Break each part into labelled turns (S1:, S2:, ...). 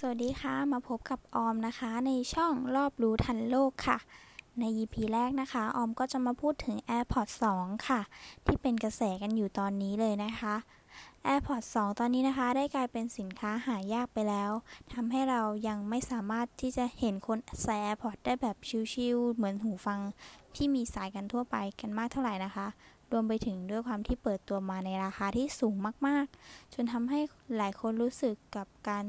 S1: สวัสดีค่ะ มาพบกับออมนะคะ ในช่องรอบรู้ทันโลกค่ะ ใน EP แรกนะคะ ออมก็จะมาพูดถึง AirPods 2 ค่ะ ที่เป็นกระแสกันอยู่ตอนนี้เลยนะคะ AirPods 2 ตอนนี้นะคะได้กลายเป็นสินค้าหายากไปแล้วทำให้เรายังไม่สามารถที่จะเห็นคนใส่ AirPods ได้แบบชิลๆเหมือนหูฟังที่มีสายกันทั่วไปกันมากเท่าไหร่นะคะรวมไปถึงด้วยความที่เปิดตัวมาในราคาที่สูงมาก ๆ จนทำให้หลายคนรู้สึกกับการ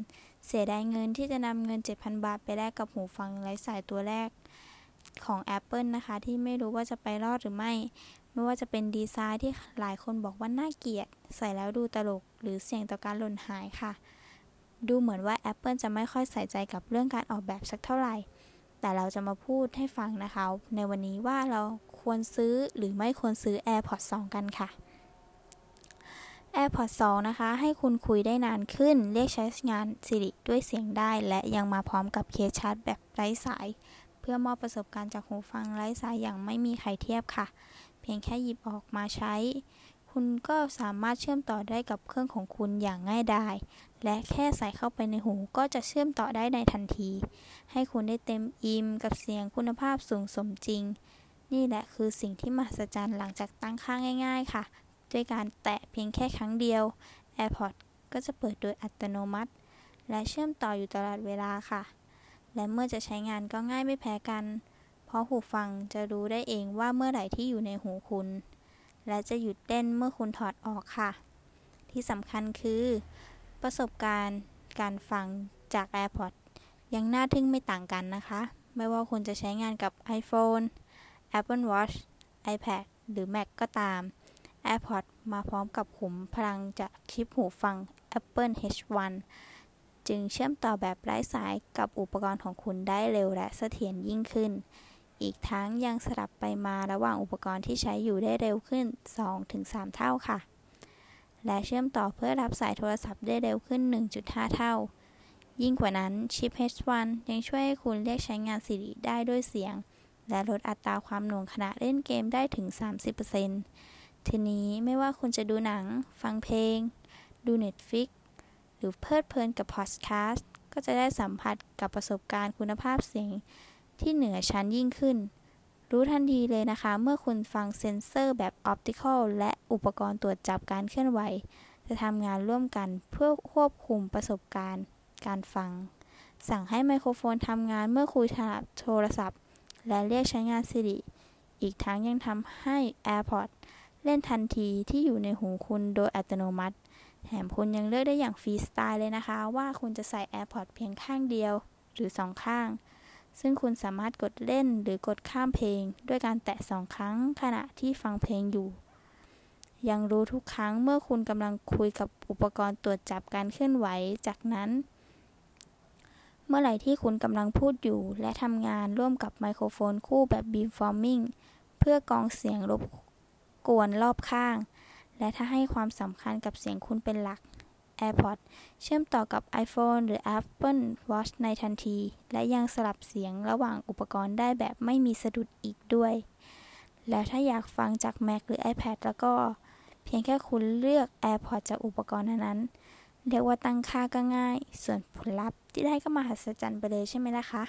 S1: เสียดายเงินที่จะนำเงิน 7,000 บาทไปแลกกับหูฟังไร้สายตัวแรกของ Apple นะคะ ที่ไม่รู้ว่าจะไปรอดหรือไม่ ไม่ว่าจะเป็นดีไซน์ที่หลายคนบอกว่าน่าเกลียด ใส่แล้วดูตลก หรือเสี่ยงต่อการหล่นหายค่ะ ดูเหมือนว่า Apple จะไม่ค่อยใส่ใจกับเรื่องการออกแบบสักเท่าไหร่ แต่เราจะมาพูดให้ฟังนะคะ ในวันนี้ว่าเราควรซื้อหรือไม่ควรซื้อ AirPods 2 กันค่ะ AirPods 2นะคะ ให้คุณคุยได้นานขึ้น เรียกใช้งาน Siri ด้วยเสียงได้ และยังมาพร้อมกับเคสชาร์จแบบไร้สาย เพื่อมอบประสบการณ์จากหูฟังไร้สายอย่างไม่มีใครเทียบค่ะ เพียงแค่หยิบออกมาใช้ คุณก็สามารถเชื่อมต่อได้กับเครื่องของคุณอย่างง่ายดาย และแค่ใส่เข้าไปในหูก็จะเชื่อมต่อได้ในทันที ให้คุณได้เต็มอิ่มกับเสียงคุณภาพสูงสมจริง นี่แหละคือสิ่งที่มหัศจรรย์หลังจากตั้งค่าง่าย ๆ ค่ะ ด้วยการแตะเพียงแค่ครั้งเดียว AirPods ก็จะเปิดโดยอัตโนมัติ และเชื่อมต่ออยู่ตลอดเวลาค่ะ และเมื่อจะใช้งานก็ง่ายไม่แพ้กัน เพราะหูฟังจะรู้ได้เองว่าเมื่อไหร่ที่อยู่ในหูคุณ และจะหยุดเต้นเมื่อคุณถอดออกค่ะ ที่สำคัญคือ ประสบการณ์การฟังจาก AirPods ยังน่าทึ่งไม่ต่างกันนะคะ ไม่ว่าคุณจะใช้งานกับ iPhone Apple Watch iPad หรือ Mac ก็ตาม AirPods มาพร้อมกับขุมพลังจากชิปหูฟัง Apple H1 จึงเชื่อมต่อแบบไร้สายกับอุปกรณ์ของคุณได้เร็วและเสถียรยิ่งขึ้น อีกทั้งยังสลับไปมาระหว่างอุปกรณ์ที่ใช้อยู่ได้เร็วขึ้น 2-3 เท่าค่ะ และเชื่อมต่อเพื่อรับสายโทรศัพท์ได้เร็วขึ้น 1.5 เท่า ยิ่งกว่านั้นชิป H1 ยังช่วยให้คุณเรียกใช้งาน Siri ได้ด้วยเสียง และลดอัตราความหน่วงขณะเล่นเกมได้ถึง 30% ทีนี้ไม่ว่าคุณจะดูหนัง ฟังเพลง ดู Netflix หรือเพลิดเพลินกับพอดแคสต์ก็จะได้สัมผัสกับประสบการณ์คุณภาพเสียงที่เหนือชั้นยิ่งขึ้น รู้ทันทีเลยนะคะ เมื่อคุณฟังเซ็นเซอร์แบบออปติคอลและอุปกรณ์ตรวจจับการเคลื่อนไหว จะทำงานร่วมกันเพื่อควบคุมประสบการณ์ การฟัง สั่งให้ไมโครโฟนทำงานเมื่อคุยโทรศัพท์ และเรียกใช้งาน Siri อีกทั้งยังทำให้ AirPods เล่นทันทีที่อยู่ในหูคุณโดยอัตโนมัติ แถมคุณยังเลือกได้อย่างฟรีสไตล์เลยนะคะ ว่าคุณจะใส่ AirPods เพียงข้างเดียวหรือสองข้าง ซึ่งคุณสามารถกดเล่นหรือกดข้ามเพลง ด้วยการแตะสองครั้งขณะที่ฟังเพลงอยู่ ยังรู้ทุกครั้งเมื่อคุณกำลังคุยกับอุปกรณ์ตรวจจับการเคลื่อนไหวจากนั้นเมื่อไหร่ที่คุณกำลังพูดอยู่และทำงานร่วมกับไมโครโฟนคู่แบบ beamforming เพื่อกองเสียงรบ กวนรอบข้าง และถ้าให้ความสำคัญกับเสียงคุณเป็นหลัก AirPods เชื่อมต่อกับ iPhone หรือ Apple Watch ในทันที และยังสลับเสียงระหว่างอุปกรณ์ได้แบบไม่มีสะดุดอีกด้วย และถ้าอยากฟังจาก Mac หรือ iPad แล้วก็ เพียงแค่คุณเลือก AirPods จากอุปกรณ์นั้น เรียกว่าตั้งค่าก็ง่าย ส่วนผลลัพธ์ที่ได้ก็มหัศจรรย์ไปเลยใช่ไหมล่ะคะ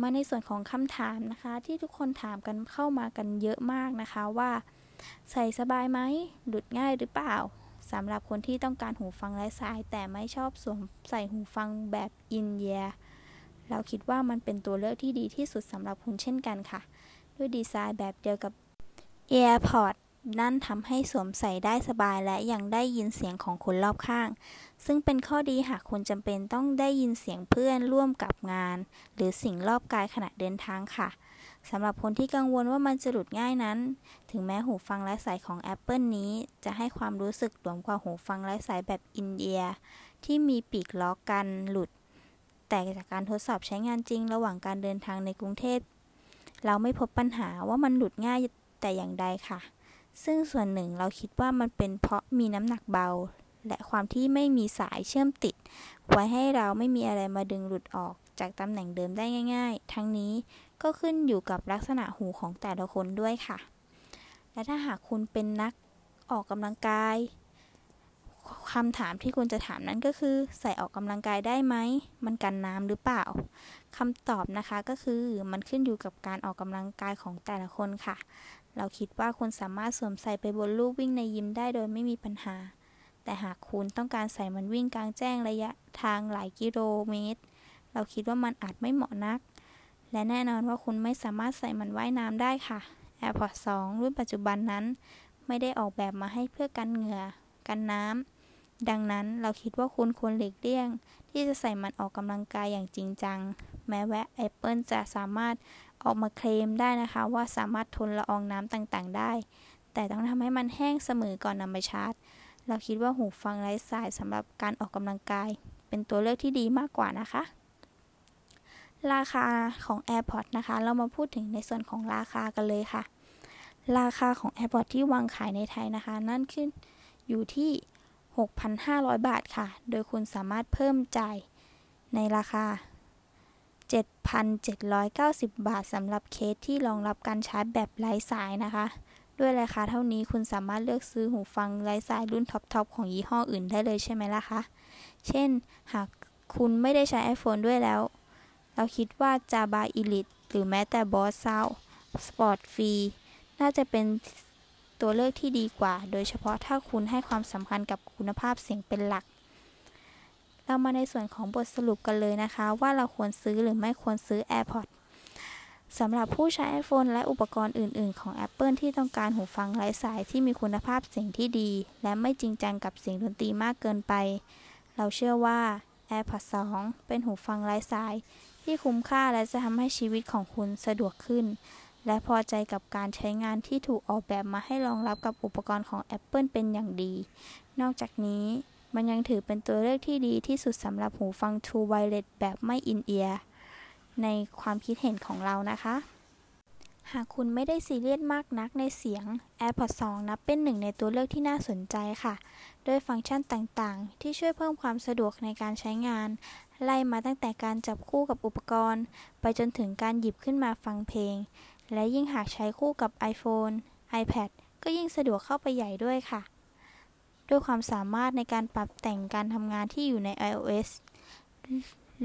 S1: มาในส่วนของคำถามนะคะ ที่ทุกคนถามกันเข้ามากันเยอะมากนะคะว่า ใส่สบายไหมหลุดง่ายหรือเปล่าสำหรับคนที่ต้องการหูฟังไร้สาย แต่ไม่ชอบสวมใส่หูฟังแบบอินเยียเราคิดว่ามันเป็นตัวเลือกที่ดีที่สุดสำหรับคุณเช่นกันค่ะ ด้วยดีไซน์แบบเดียวกับ AirPods นั่นทำให้สวมใส่ได้สบายและยังได้ยินเสียงของคนรอบข้าง ซึ่งเป็นข้อดีหากคุณจำเป็นต้องได้ยินเสียงเพื่อนร่วมกับงาน หรือสิ่งรอบกายขณะเดินทางค่ะสำหรับคนที่กังวลว่ามันจะหลุดง่ายนั้น ถึงแม้หูฟังไร้สายของ Apple นี้ จะให้ความรู้สึกหลวมกว่าหูฟังไร้สายแบบอินเดีย ที่มีปีกล้อกันหลุด แต่จากการทดสอบใช้งานจริงระหว่างการเดินทางในกรุงเทพ เราไม่พบปัญหาว่ามันหลุดง่ายแต่อย่างใดค่ะ ซึ่งส่วนหนึ่งเราคิดว่ามันเป็นเพราะมีน้ำหนักเบา และความที่ไม่มีสายเชื่อมติด ไว้ให้เราไม่มีอะไรมาดึงหลุดออกจากตำแหน่งเดิมได้ง่าย ๆ ทั้งนี้ก็ขึ้นอยู่กับลักษณะหูของแต่ละคนด้วยค่ะ และถ้าหากคุณเป็นนักออกกำลังกายคคำถามที่คุณจะถามนั้นก็คือ ใส่ออกกำลังกายได้ไหม มันกันน้ำหรือเปล่าคำตอบนะคะก็คือมันขึ้นอยู่กับการออกกำลังกายของแต่ละคนค่ะ เราคิดว่าคุณสามารถสวมใส่ไปบนลู่วิ่งในยิมได้โดยไม่มีปัญหา แต่หากคุณต้องการใส่มันวิ่งกลางแจ้งระยะทางหลายกิโลเมตร เราคิดว่ามันอาจไม่เหมาะนัก และแน่นอนว่าคุณไม่สามารถใส่มันว่ายน้ำได้ค่ะ AirPods 2 รุ่นปัจจุบันนั้น ไม่ได้ออกแบบมาให้เพื่อกันเหงื่อ กันน้ำ ดังนั้นเราคิดว่าคุณควรหลีกเลี่ยง ที่จะใส่มันออกกำลังกายอย่างจริงจัง แม้ว่า Apple จะสามารถ ออกมาเคลมได้นะคะ ว่าสามารถทนละอองน้ำต่างๆ ได้ แต่ต้องทำให้มันแห้งเสมอก่อนนำไปชาร์จ เราคิดว่าหูฟังไร้สายสำหรับการออกกำลังกาย เป็นตัวเลือกที่ดีมากกว่านะคะ ราคาของ AirPods นะคะ เรามาพูดถึงในส่วนของราคากันเลยค่ะ ราคาของ AirPods ที่วางขายในไทยนะคะ นั่นขึ้นอยู่ที่ 6,500 บาทค่ะ โดยคุณสามารถเพิ่มจ่ายในราคา 7,790 บาทสำหรับเคสที่รองรับการชาร์จแบบไร้สายนะคะ ด้วยราคาเท่านี้คุณสามารถเลือกซื้อหูฟังไร้สายรุ่นท็อปๆของยี่ห้ออื่นได้เลยใช่ไหมล่ะคะ เช่น หากคุณไม่ได้ใช้ iPhone ด้วยแล้ว เราคิดว่า Jabra Elite หรือแม้แต่ Boss Sound Sport Free น่าจะเป็นตัวเลือกที่ดีกว่า โดยเฉพาะถ้าคุณให้ความสำคัญกับคุณภาพเสียงเป็นหลัก เรามาในส่วนของบทสรุปกันเลยนะคะ ว่าเราควรซื้อหรือไม่ควรซื้อ AirPods สำหรับผู้ใช้ iPhone และอุปกรณ์อื่น ๆ ของ Apple ที่ต้องการหูฟังไร้สายที่มีคุณภาพเสียงที่ดี และไม่จริงจังกับเสียงดนตรีมากเกินไป เราเชื่อว่า AirPods 2 เป็นหูฟังไร้สาย ที่คุ้มค่าและจะทำให้ชีวิตของคุณสะดวกขึ้น และพอใจกับการใช้งานที่ถูกออกแบบมาให้รองรับกับอุปกรณ์ของ Apple เป็นอย่างดี นอกจากนี้ มันยังถือเป็นตัวเลือกที่ดีที่สุดสำหรับหูฟัง True Wireless แบบไม่อินเอียร์ในความคิดเห็นของเรานะคะ หากคุณไม่ได้ซีเรียสมากนักในเสียง AirPods 2 นับเป็นหนึ่งในตัวเลือกที่น่าสนใจค่ะด้วยฟังก์ชันต่างๆ ที่ช่วยเพิ่มความสะดวกในการใช้งาน ไล่มาตั้งแต่การจับคู่กับอุปกรณ์ ไปจนถึงการหยิบขึ้นมาฟังเพลง และยิ่งหากใช้คู่กับ iPhone, iPad ก็ยิ่งสะดวกเข้าไปใหญ่ด้วยค่ะ ด้วยความสามารถในการปรับแต่งการทำงานที่อยู่ใน iOS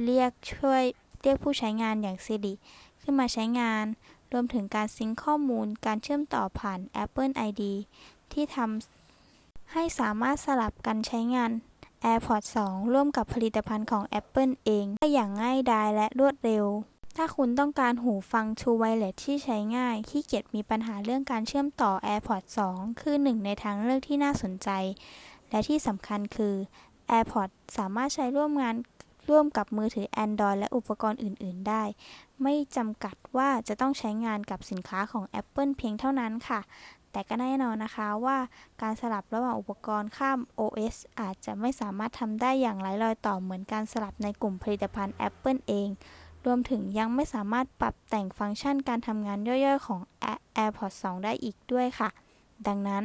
S1: เรียกช่วยเรียกผู้ใช้งานอย่าง Siri ขึ้นมาใช้งาน รวมถึงการซิงค์ข้อมูล การเชื่อมต่อผ่าน Apple ID ที่ทำให้สามารถสลับกันใช้งาน AirPods 2 ร่วมกับผลิตภัณฑ์ของ Apple เองได้อย่างง่ายดายและรวดเร็ว ถ้าคุณต้องการหูฟัง True Wireless ที่ใช้ง่าย ขี้เกียจมีปัญหาเรื่องการเชื่อมต่อ AirPods 2 คือหนึ่งในทางเลือกที่น่าสนใจ และที่สำคัญคือ AirPods สามารถใช้ร่วมงานร่วมกับมือถือ Android และอุปกรณ์อื่น ๆ ได้ ไม่จำกัดว่าจะต้องใช้งานกับสินค้าของ Apple เพียงเท่านั้นค่ะ แต่ก็แน่นอนนะคะว่าการสลับระหว่างอุปกรณ์ข้าม OS อาจจะไม่สามารถทำได้อย่างไร้รอยต่อเหมือนการสลับในกลุ่มผลิตภัณฑ์ Apple เอง รวมถึงยังไม่สามารถปรับแต่งฟังก์ชันการทำงานย่อยๆ ของ AirPods 2 ได้อีกด้วยค่ะ ดังนั้น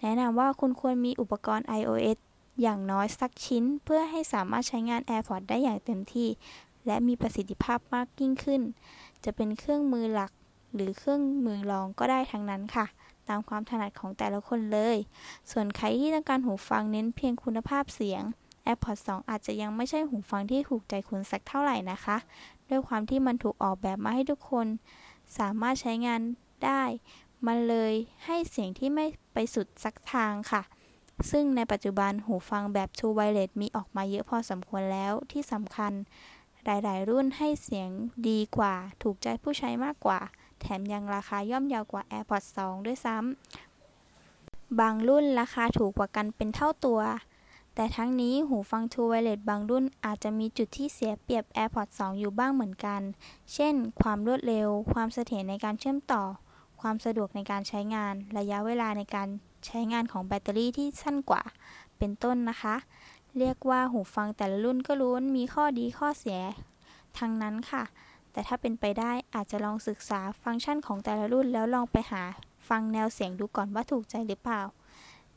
S1: แนะนำว่าคุณควรมีอุปกรณ์ iOS อย่างน้อยสักชิ้น เพื่อให้สามารถใช้งาน AirPods ได้อย่างเต็มที่ และมีประสิทธิภาพมากยิ่งขึ้น จะเป็นเครื่องมือหลัก หรือเครื่องมือรองก็ได้ทั้งนั้นค่ะ ตามความถนัดของแต่ละคนเลย ส่วนใครที่ต้องการหูฟังเน้นเพียงคุณภาพเสียง AirPods 2 อาจจะยังไม่ใช่หูฟังที่ถูกใจคุณสักเท่าไหร่นะคะ ด้วยความที่มันถูกออกแบบมาให้ทุกคน สามารถใช้งานได้ มันเลยให้เสียงที่ไม่ไปสุดสักทางค่ะ ซึ่งในปัจจุบันหูฟังแบบ True Wireless มีออกมาเยอะพอสมควรแล้วที่สำคัญ หลาย ๆ รุ่นให้เสียงดีกว่า ถูกใจผู้ใช้มากกว่า แถมยังราคาย่อมเยาวกว่า AirPods 2 ด้วยซ้ำบางรุ่นราคาถูกกว่ากันเป็นเท่าตัว แต่ทั้งนี้หูฟัง True Wireless บางรุ่นอาจจะมีจุดที่เสียเปรียบ AirPods 2 อยู่บ้างเหมือนกัน เช่น ความรวดเร็ว ความเสถียรในการเชื่อมต่อ ความสะดวกในการใช้งาน ระยะเวลาในการใช้งานของแบตเตอรี่ที่สั้นกว่า เป็นต้นนะคะ เรียกว่าหูฟังแต่ละรุ่นก็ล้วนมีข้อดีข้อเสีย ทั้งนั้นค่ะ แต่ถ้าเป็นไปได้อาจจะลองศึกษาฟังก์ชันของแต่ละรุ่น แล้วลองไปหาฟังแนวเสียงดูก่อนว่าถูกใจหรือเปล่า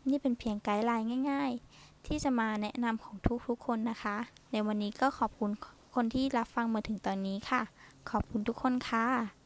S1: นี่เป็นเพียงไกด์ไลน์ง่าย ๆ ที่จะมาแนะนำของทุกๆคนนะคะ ในวันนี้ก็ขอบคุณคนที่รับฟังมาถึงตอนนี้ค่ะ ขอบคุณทุกคนค่ะ